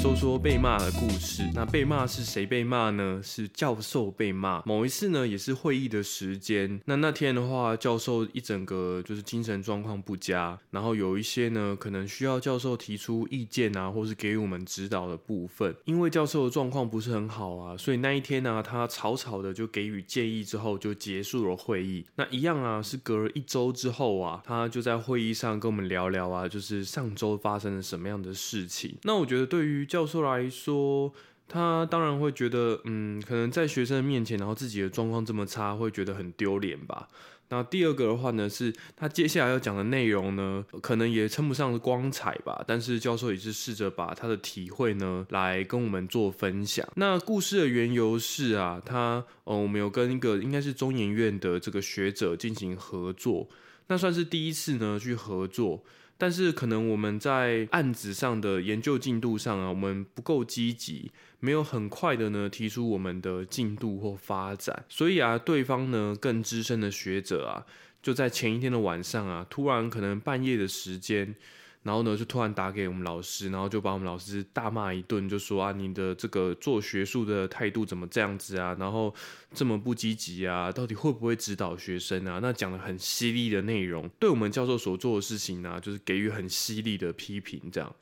说说被骂的故事。那被骂是谁被骂呢？是教授被骂。某一次呢，也是会议的时间。那那天的话，教授一整个就是精神状况不佳，然后有一些呢，可能需要教授提出意见啊，或是给予我们指导的部分。因为教授的状况不是很好啊，所以那一天呢，他草草的就给予建议之后就结束了会议。那一样啊，是隔了一周之后啊，他就在会议上跟我们聊聊啊，就是上周发生了什么样的事情。那我觉得对于教授来说，他当然会觉得，嗯，可能在学生面前，然后自己的状况这么差，会觉得很丢脸吧。那第二个的话呢，是他接下来要讲的内容呢，可能也称不上是光彩吧，但是教授也是试着把他的体会呢，来跟我们做分享。那故事的缘由是啊，他，呃，我们有跟一个应该是中研院的这个学者进行合作，那算是第一次呢去合作。但是可能我们在案子上的研究进度上啊，我们不够积极，没有很快的呢提出我们的进度或发展，所以啊，对方呢更资深的学者啊，就在前一天的晚上啊，突然可能半夜的时间。然后呢，就突然打给我们老师，然后就把我们老师大骂一顿，就说啊，你的这个做学术的态度怎么这样子啊？然后这么不积极啊？到底会不会指导学生啊？那讲的很犀利的内容，对我们教授所做的事情呢，就是给予很犀利的批评，这样。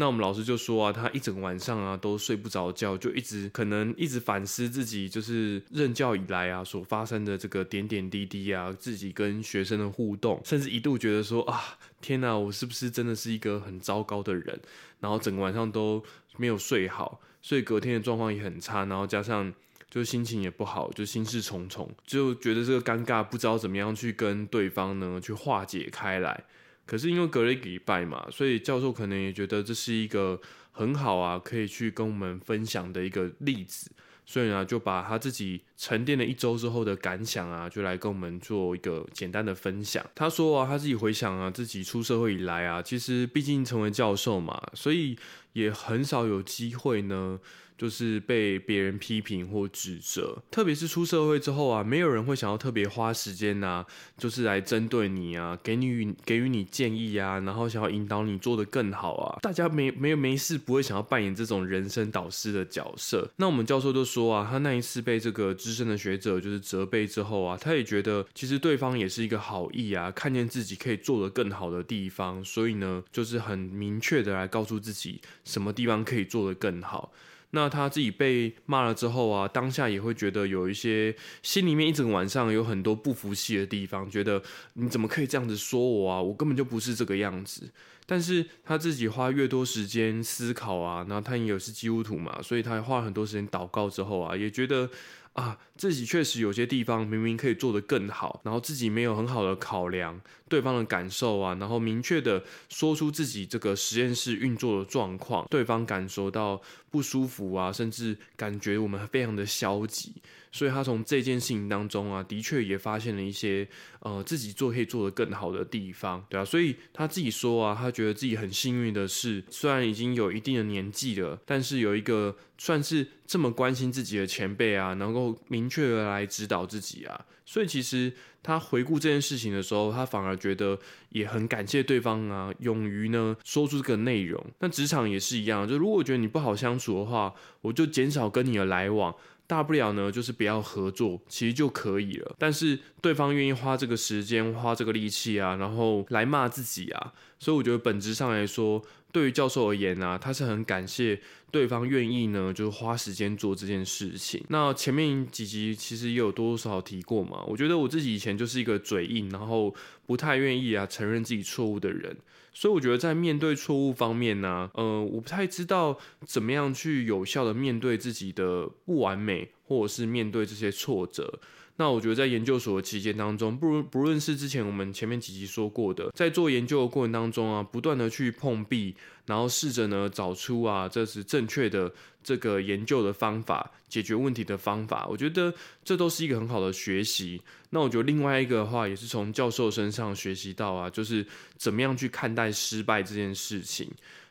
那我们老师就说啊，他一整晚上啊都睡不着觉，就一直可能一直反思自己就是任教以来啊所发生的这个点点滴滴啊，自己跟学生的互动，甚至一度觉得说啊，天哪，我是不是真的是一个很糟糕的人？然后整个晚上都没有睡好，所以隔天的状况也很差，然后加上就心情也不好，就心事重重，就觉得这个尴尬不知道怎么样去跟对方呢去化解开来。可是因为隔了一个礼拜嘛，所以教授可能也觉得这是一个很好啊，可以去跟我们分享的一个例子，所以呢，就把他自己沉淀了一周之后的感想啊，就来跟我们做一个简单的分享。他说啊，他自己回想啊，自己出社会以来啊，其实毕竟成为教授嘛，所以也很少有机会呢。就是被别人批评或指责，特别是出社会之后啊，没有人会想要特别花时间呐，就是来针对你啊，给你给予你建议啊，然后想要引导你做得更好啊。大家没没有没事不会想要扮演这种人生导师的角色。那我们教授就说啊，他那一次被这个资深的学者就是责备之后啊，他也觉得其实对方也是一个好意啊，看见自己可以做得更好的地方，所以呢，就是很明确的来告诉自己什么地方可以做得更好。那他自己被骂了之后啊，当下也会觉得有一些心里面一整晚上有很多不服气的地方，觉得你怎么可以这样子说我啊？我根本就不是这个样子。但是他自己花越多时间思考啊，然后他也是基督徒嘛，所以他花很多时间祷告之后啊，也觉得。啊，自己确实有些地方明明可以做得更好，然后自己没有很好的考量对方的感受啊，然后明确的说出自己这个实验室运作的状况，对方感受到不舒服啊，甚至感觉我们非常的消极。所以他从这件事情当中啊，的确也发现了一些呃自己做可以做得更好的地方，对啊，所以他自己说啊，他觉得自己很幸运的是，虽然已经有一定的年纪了，但是有一个算是这么关心自己的前辈啊，能够明确的来指导自己啊，所以其实他回顾这件事情的时候，他反而觉得也很感谢对方啊，勇于呢说出这个内容。那职场也是一样，就如果觉得你不好相处的话，我就减少跟你的来往。大不了呢，就是不要合作，其实就可以了。但是对方愿意花这个时间、花这个力气啊，然后来骂自己啊，所以我觉得本质上来说，对于教授而言啊，他是很感谢对方愿意呢，就是花时间做这件事情。那前面几集其实也有多多少少提过嘛，我觉得我自己以前就是一个嘴硬，然后不太愿意啊承认自己错误的人。所以我觉得在面对错误方面呢，呃，我不太知道怎么样去有效的面对自己的不完美，或者是面对这些挫折。那我觉得在研究所的期间当中，不不论是之前我们前面几集说过的，在做研究的过程当中啊，不断的去碰壁，然后试着呢找出啊这是正确的这个研究的方法，解决问题的方法，我觉得这都是一个很好的学习。那我觉得另外一个的话，也是从教授身上学习到啊，就是怎么样去看待失败这件事情。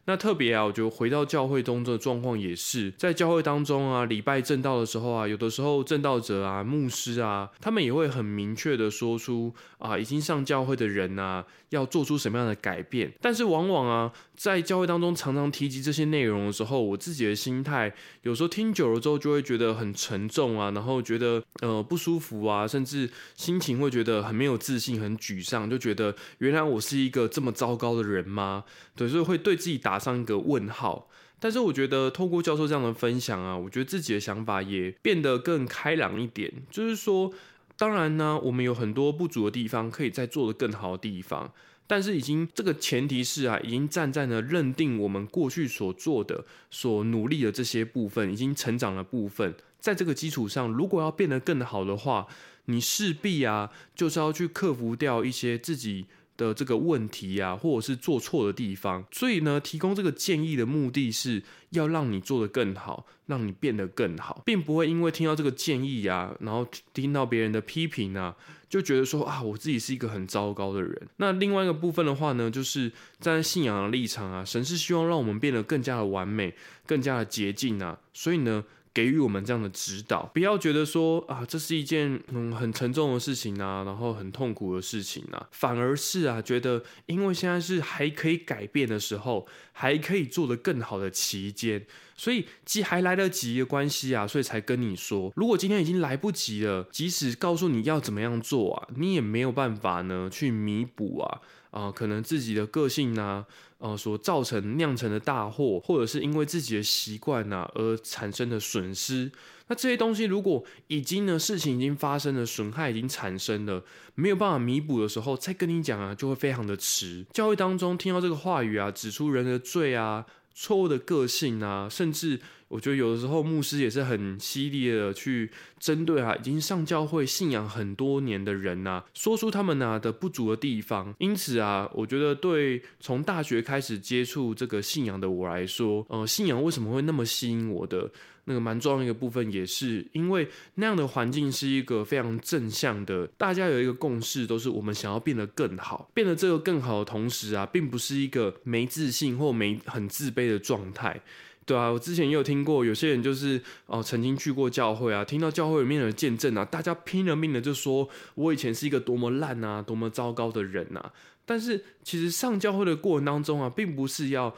那特别啊，我觉得回到教会中的状况也是在教会当中啊，礼拜正道的时候啊，有的时候正道者啊、牧师啊，他们也会很明确的说出啊，已经上教会的人啊，要做出什么样的改变。但是往往啊，在教会当中常常提及这些内容的时候，我自己的心态有时候听久了之后，就会觉得很沉重啊，然后觉得呃不舒服啊，甚至心情会觉得很没有自信、很沮丧，就觉得原来我是一个这么糟糕的人吗？对，所以会对自己打打上一个问号。但是我觉得透过教授这样的分享啊，我觉得自己的想法也变得更开朗一点。就是说，当然呢，我们有很多不足的地方，可以再做的更好的地方。但是已经这个前提是啊，已经站在呢认定我们过去所做的、所努力的这些部分，已经成长的部分，在这个基础上，如果要变得更好的话，你势必啊，就是要去克服掉一些自己。的这个问题啊，或者是做错的地方，所以呢，提供这个建议的目的是要让你做得更好，让你变得更好，并不会因为听到这个建议啊，然后听到别人的批评啊，就觉得说啊，我自己是一个很糟糕的人。那另外一个部分的话呢，就是站在信仰的立场啊，神是希望让我们变得更加的完美，更加的洁净啊，所以呢。给予我们这样的指导，不要觉得说啊，这是一件嗯很沉重的事情啊，然后很痛苦的事情啊，反而是啊，觉得因为现在是还可以改变的时候，还可以做得更好的期间，所以既还来得及的关系啊，所以才跟你说，如果今天已经来不及了，即使告诉你要怎么样做啊，你也没有办法呢去弥补啊啊，可能自己的个性呢。呃，所造成酿成的大祸，或者是因为自己的习惯呐而产生的损失，那这些东西如果已经呢事情已经发生了，损害已经产生了，没有办法弥补的时候，再跟你讲啊，就会非常的迟。教会当中听到这个话语啊，指出人的罪啊。错误的个性啊，甚至我觉得有的时候牧师也是很犀利的去针对啊，已经上教会信仰很多年的人呐，说出他们呐的不足的地方。因此啊，我觉得对从大学开始接触这个信仰的我来说，呃，信仰为什么会那么吸引我的？那个蛮重要的一个部分，也是因为那样的环境是一个非常正向的，大家有一个共识，都是我们想要变得更好，变得这个更好的同时啊，并不是一个没自信或没很自卑的状态，对啊，我之前也有听过，有些人就是哦，曾经去过教会啊，听到教会里面的见证啊，大家拼了命的就说，我以前是一个多么烂啊，多么糟糕的人啊，但是其实上教会的过程当中啊，并不是要。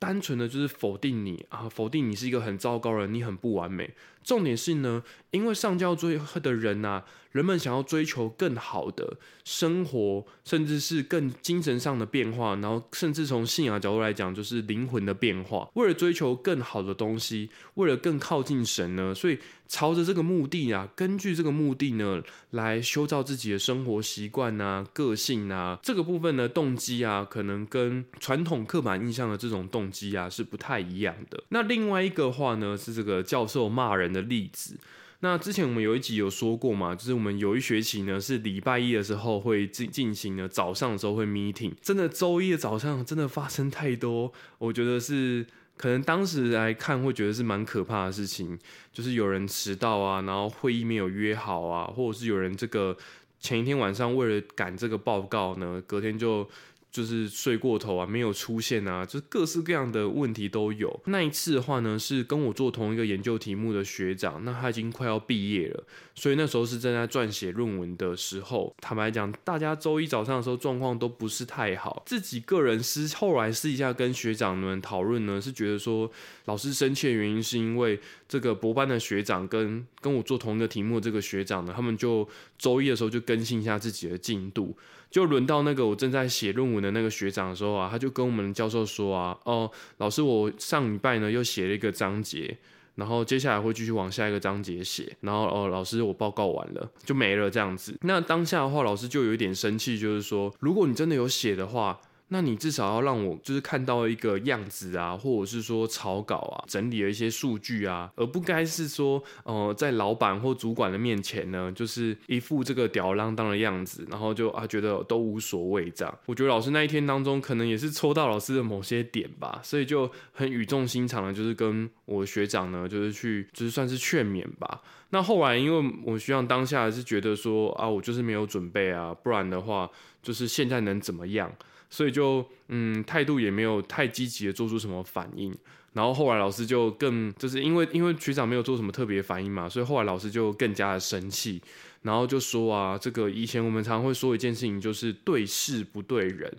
单纯的就是否定你啊，否定你是一个很糟糕的人，你很不完美。重点是呢，因为上教追的人呐，人们想要追求更好的生活，甚至是更精神上的变化，然后甚至从信仰角度来讲，就是灵魂的变化。为了追求更好的东西，为了更靠近神呢，所以朝着这个目的啊，根据这个目的呢，来修造自己的生活习惯啊、个性啊，这个部分的动机啊，可能跟传统刻板印象的这种动机啊是不太一样的。那另外一个话呢，是这个教授骂人。的例子，那之前我们有一集有说过嘛，就是我们有一学期呢是礼拜一的时候会进进行的，早上的时候会 meeting，真的周一的早上真的发生太多，我觉得是可能当时来看会觉得是蛮可怕的事情，就是有人迟到啊，然后会议没有约好啊，或者是有人这个前一天晚上为了赶这个报告呢，隔天就。就是睡过头啊，没有出现啊，就是各式各样的问题都有。那一次的话呢，是跟我做同一个研究题目的学长，那他已经快要毕业了，所以那时候是正在撰写论文的时候。坦白讲，大家周一早上的时候状况都不是太好。自己个人私后来私底下跟学长们讨论呢，是觉得说老师生气的原因是因为这个博班的学长跟跟我做同一个题目的这个学长呢，他们就周一的时候就更新一下自己的进度。就轮到那个我正在写论文的那个学长的时候啊，他就跟我们教授说啊，哦，老师，我上礼拜呢又写了一个章节，然后接下来会继续往下一个章节写，然后哦，老师，我报告完了就没了这样子。那当下的话，老师就有一点生气，就是说，如果你真的有写的话。那你至少要让我就是看到一个样子啊，或者是说草稿啊，整理了一些数据啊，而不该是说，呃，在老板或主管的面前呢，就是一副这个吊儿郎当的样子，然后就啊觉得都无所谓这样。我觉得老师那一天当中，可能也是戳到老师的某些点吧，所以就很语重心长的，就是跟我学长呢，就是去就是算是劝勉吧。那后来因为我学长当下是觉得说啊，我就是没有准备啊，不然的话就是现在能怎么样？所以就嗯态度也没有太积极的做出什么反应。然后后来老师就更就是因为因为学长没有做什么特别反应嘛，所以后来老师就更加的生气，然后就说啊，这个以前我们常会说一件事情，就是对事不对人。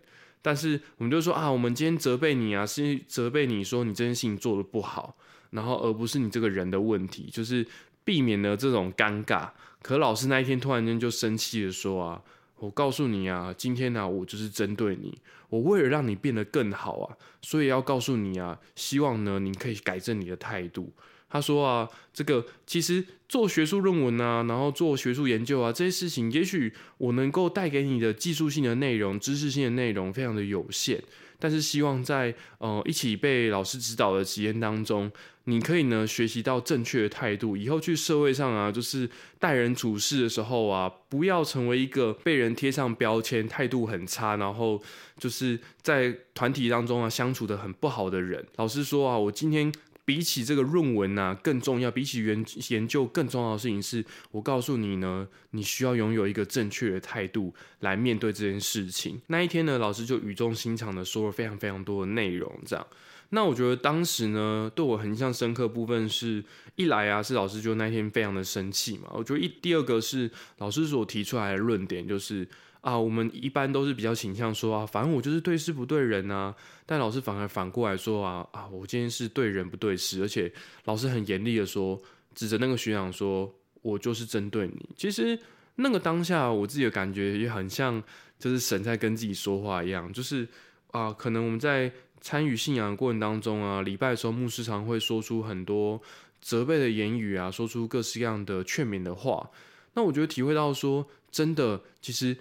但是我们就说啊，我们今天责备你啊，是责备你说你这件事情做的不好，然后而不是你这个人的问题，就是避免了这种尴尬。可老师那一天突然间就生气的说啊，我告诉你啊，今天呢我就是针对你，我为了让你变得更好啊，所以要告诉你啊，希望呢你可以改正你的态度。他说啊，这个其实做学术论文啊，然后做学术研究啊，这些事情，也许我能够带给你的技术性的内容、知识性的内容非常的有限，但是希望在呃一起被老师指导的期间当中，你可以呢学习到正确的态度，以后去社会上啊，就是待人处事的时候啊，不要成为一个被人贴上标签、态度很差，然后就是在团体当中啊相处的很不好的人。老师说啊，我今天。比起这个论文呐更重要，比起研研究更重要的事情是，我告诉你呢，你需要拥有一个正确的态度来面对这件事情。那一天呢，老师就语重心长的说了非常非常多的内容，这样。那我觉得当时呢，对我很印象深刻部分是一来啊，是老师就那天非常的生气嘛。我觉得一第二个是老师所提出来的论点就是。啊，我们一般都是比较倾向说啊，反正我就是对事不对人啊。但老师反而反过来说啊啊，我今天是对人不对事，而且老师很严厉的说，指着那个学长说，我就是针对你。其实那个当下，我自己的感觉也很像，就是神在跟自己说话一样。就是啊，可能我们在参与信仰的过程当中啊，礼拜的时候，牧师常会说出很多责备的言语啊，说出各式各样的劝勉的话。那我觉得体会到说，真的，其实。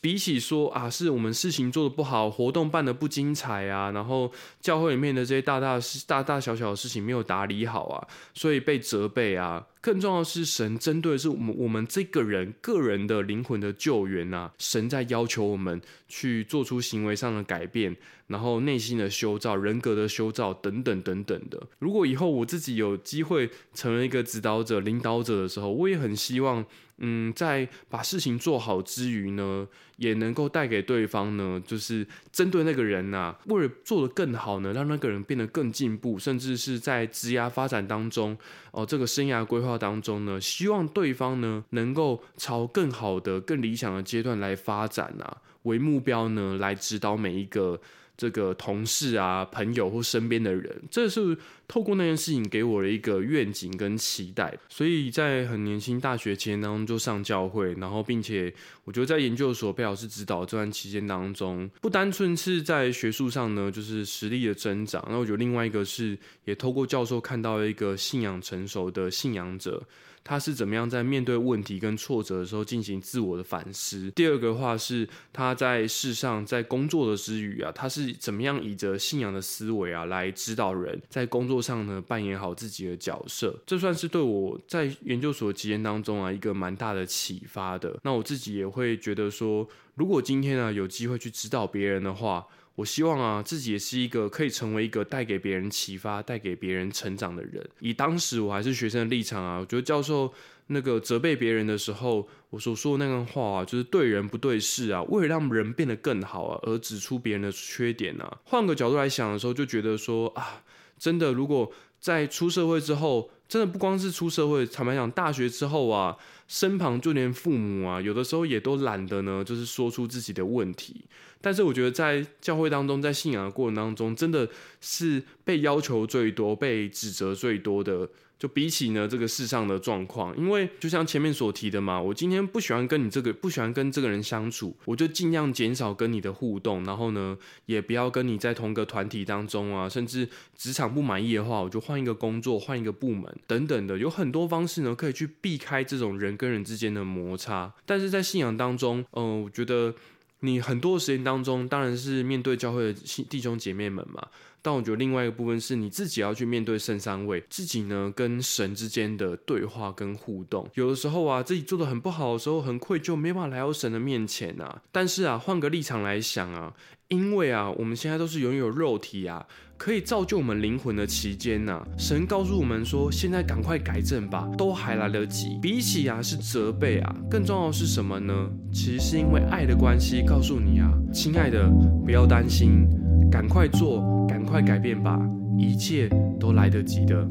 比起说啊，是我们事情做的不好，活动办的不精彩啊，然后教会里面的这些大大事大大小小的事情没有打理好啊，所以被责备啊。更重要的是，神针对的是我们我们这个人个人的灵魂的救援啊，神在要求我们去做出行为上的改变，然后内心的修造、人格的修造等等等等的。如果以后我自己有机会成为一个指导者、领导者的时候，我也很希望。嗯，在把事情做好之余呢，也能够带给对方呢，就是针对那个人呐，为了做得更好呢，让那个人变得更进步，甚至是在职涯发展当中，哦，这个生涯规划当中呢，希望对方呢能够朝更好的、更理想的阶段来发展啊，为目标呢，来指导每一个。这个同事啊、朋友或身边的人，这是透过那件事情给我的一个愿景跟期待。所以在很年轻大学期间当中就上教会，然后并且我觉得在研究所被老师指导这段期间当中，不单纯是在学术上呢，就是实力的增长。那我觉得另外一个是也透过教授看到了一个信仰成熟的信仰者。他是怎么样在面对问题跟挫折的时候进行自我的反思？第二个话是他在世上在工作的之余啊，他是怎么样以着信仰的思维啊来指导人在工作上呢扮演好自己的角色？这算是对我在研究所期间当中啊一个蛮大的启发的。那我自己也会觉得说，如果今天呢有机会去指导别人的话。我希望啊，自己也是一个可以成为一个带给别人启发、带给别人成长的人。以当时我还是学生的立场啊，我觉得教授那个责备别人的时候，我所说的那个话啊，就是对人不对事啊，为了让人变得更好啊，而指出别人的缺点啊。换个角度来想的时候，就觉得说啊，真的，如果在出社会之后，真的不光是出社会，坦白讲，大学之后啊，身旁就连父母啊，有的时候也都懒得呢，就是说出自己的问题。但是我觉得在教会当中，在信仰的过程当中，真的是被要求最多、被指责最多的。就比起呢这个世上的状况，因为就像前面所提的嘛，我今天不喜欢跟你这个不喜欢跟这个人相处，我就尽量减少跟你的互动，然后呢，也不要跟你在同个团体当中啊，甚至职场不满意的话，我就换一个工作、换一个部门等等的，有很多方式呢可以去避开这种人跟人之间的摩擦。但是在信仰当中，嗯，我觉得。你很多时间当中，当然是面对教会的弟兄姐妹们嘛。但我觉得另外一个部分是你自己要去面对圣三位，自己呢跟神之间的对话跟互动。有的时候啊，自己做的很不好的时候，很愧疚，没办法来到神的面前啊。但是啊，换个立场来想啊，因为啊，我们现在都是拥有肉体啊。可以造就我们灵魂的期间呐，神告诉我们说，现在赶快改正吧，都还来得及。比起啊是责备啊，更重要的是什么呢？其实是因为爱的关系，告诉你啊，亲爱的，不要担心，赶快做，赶快改变吧，一切都来得及的。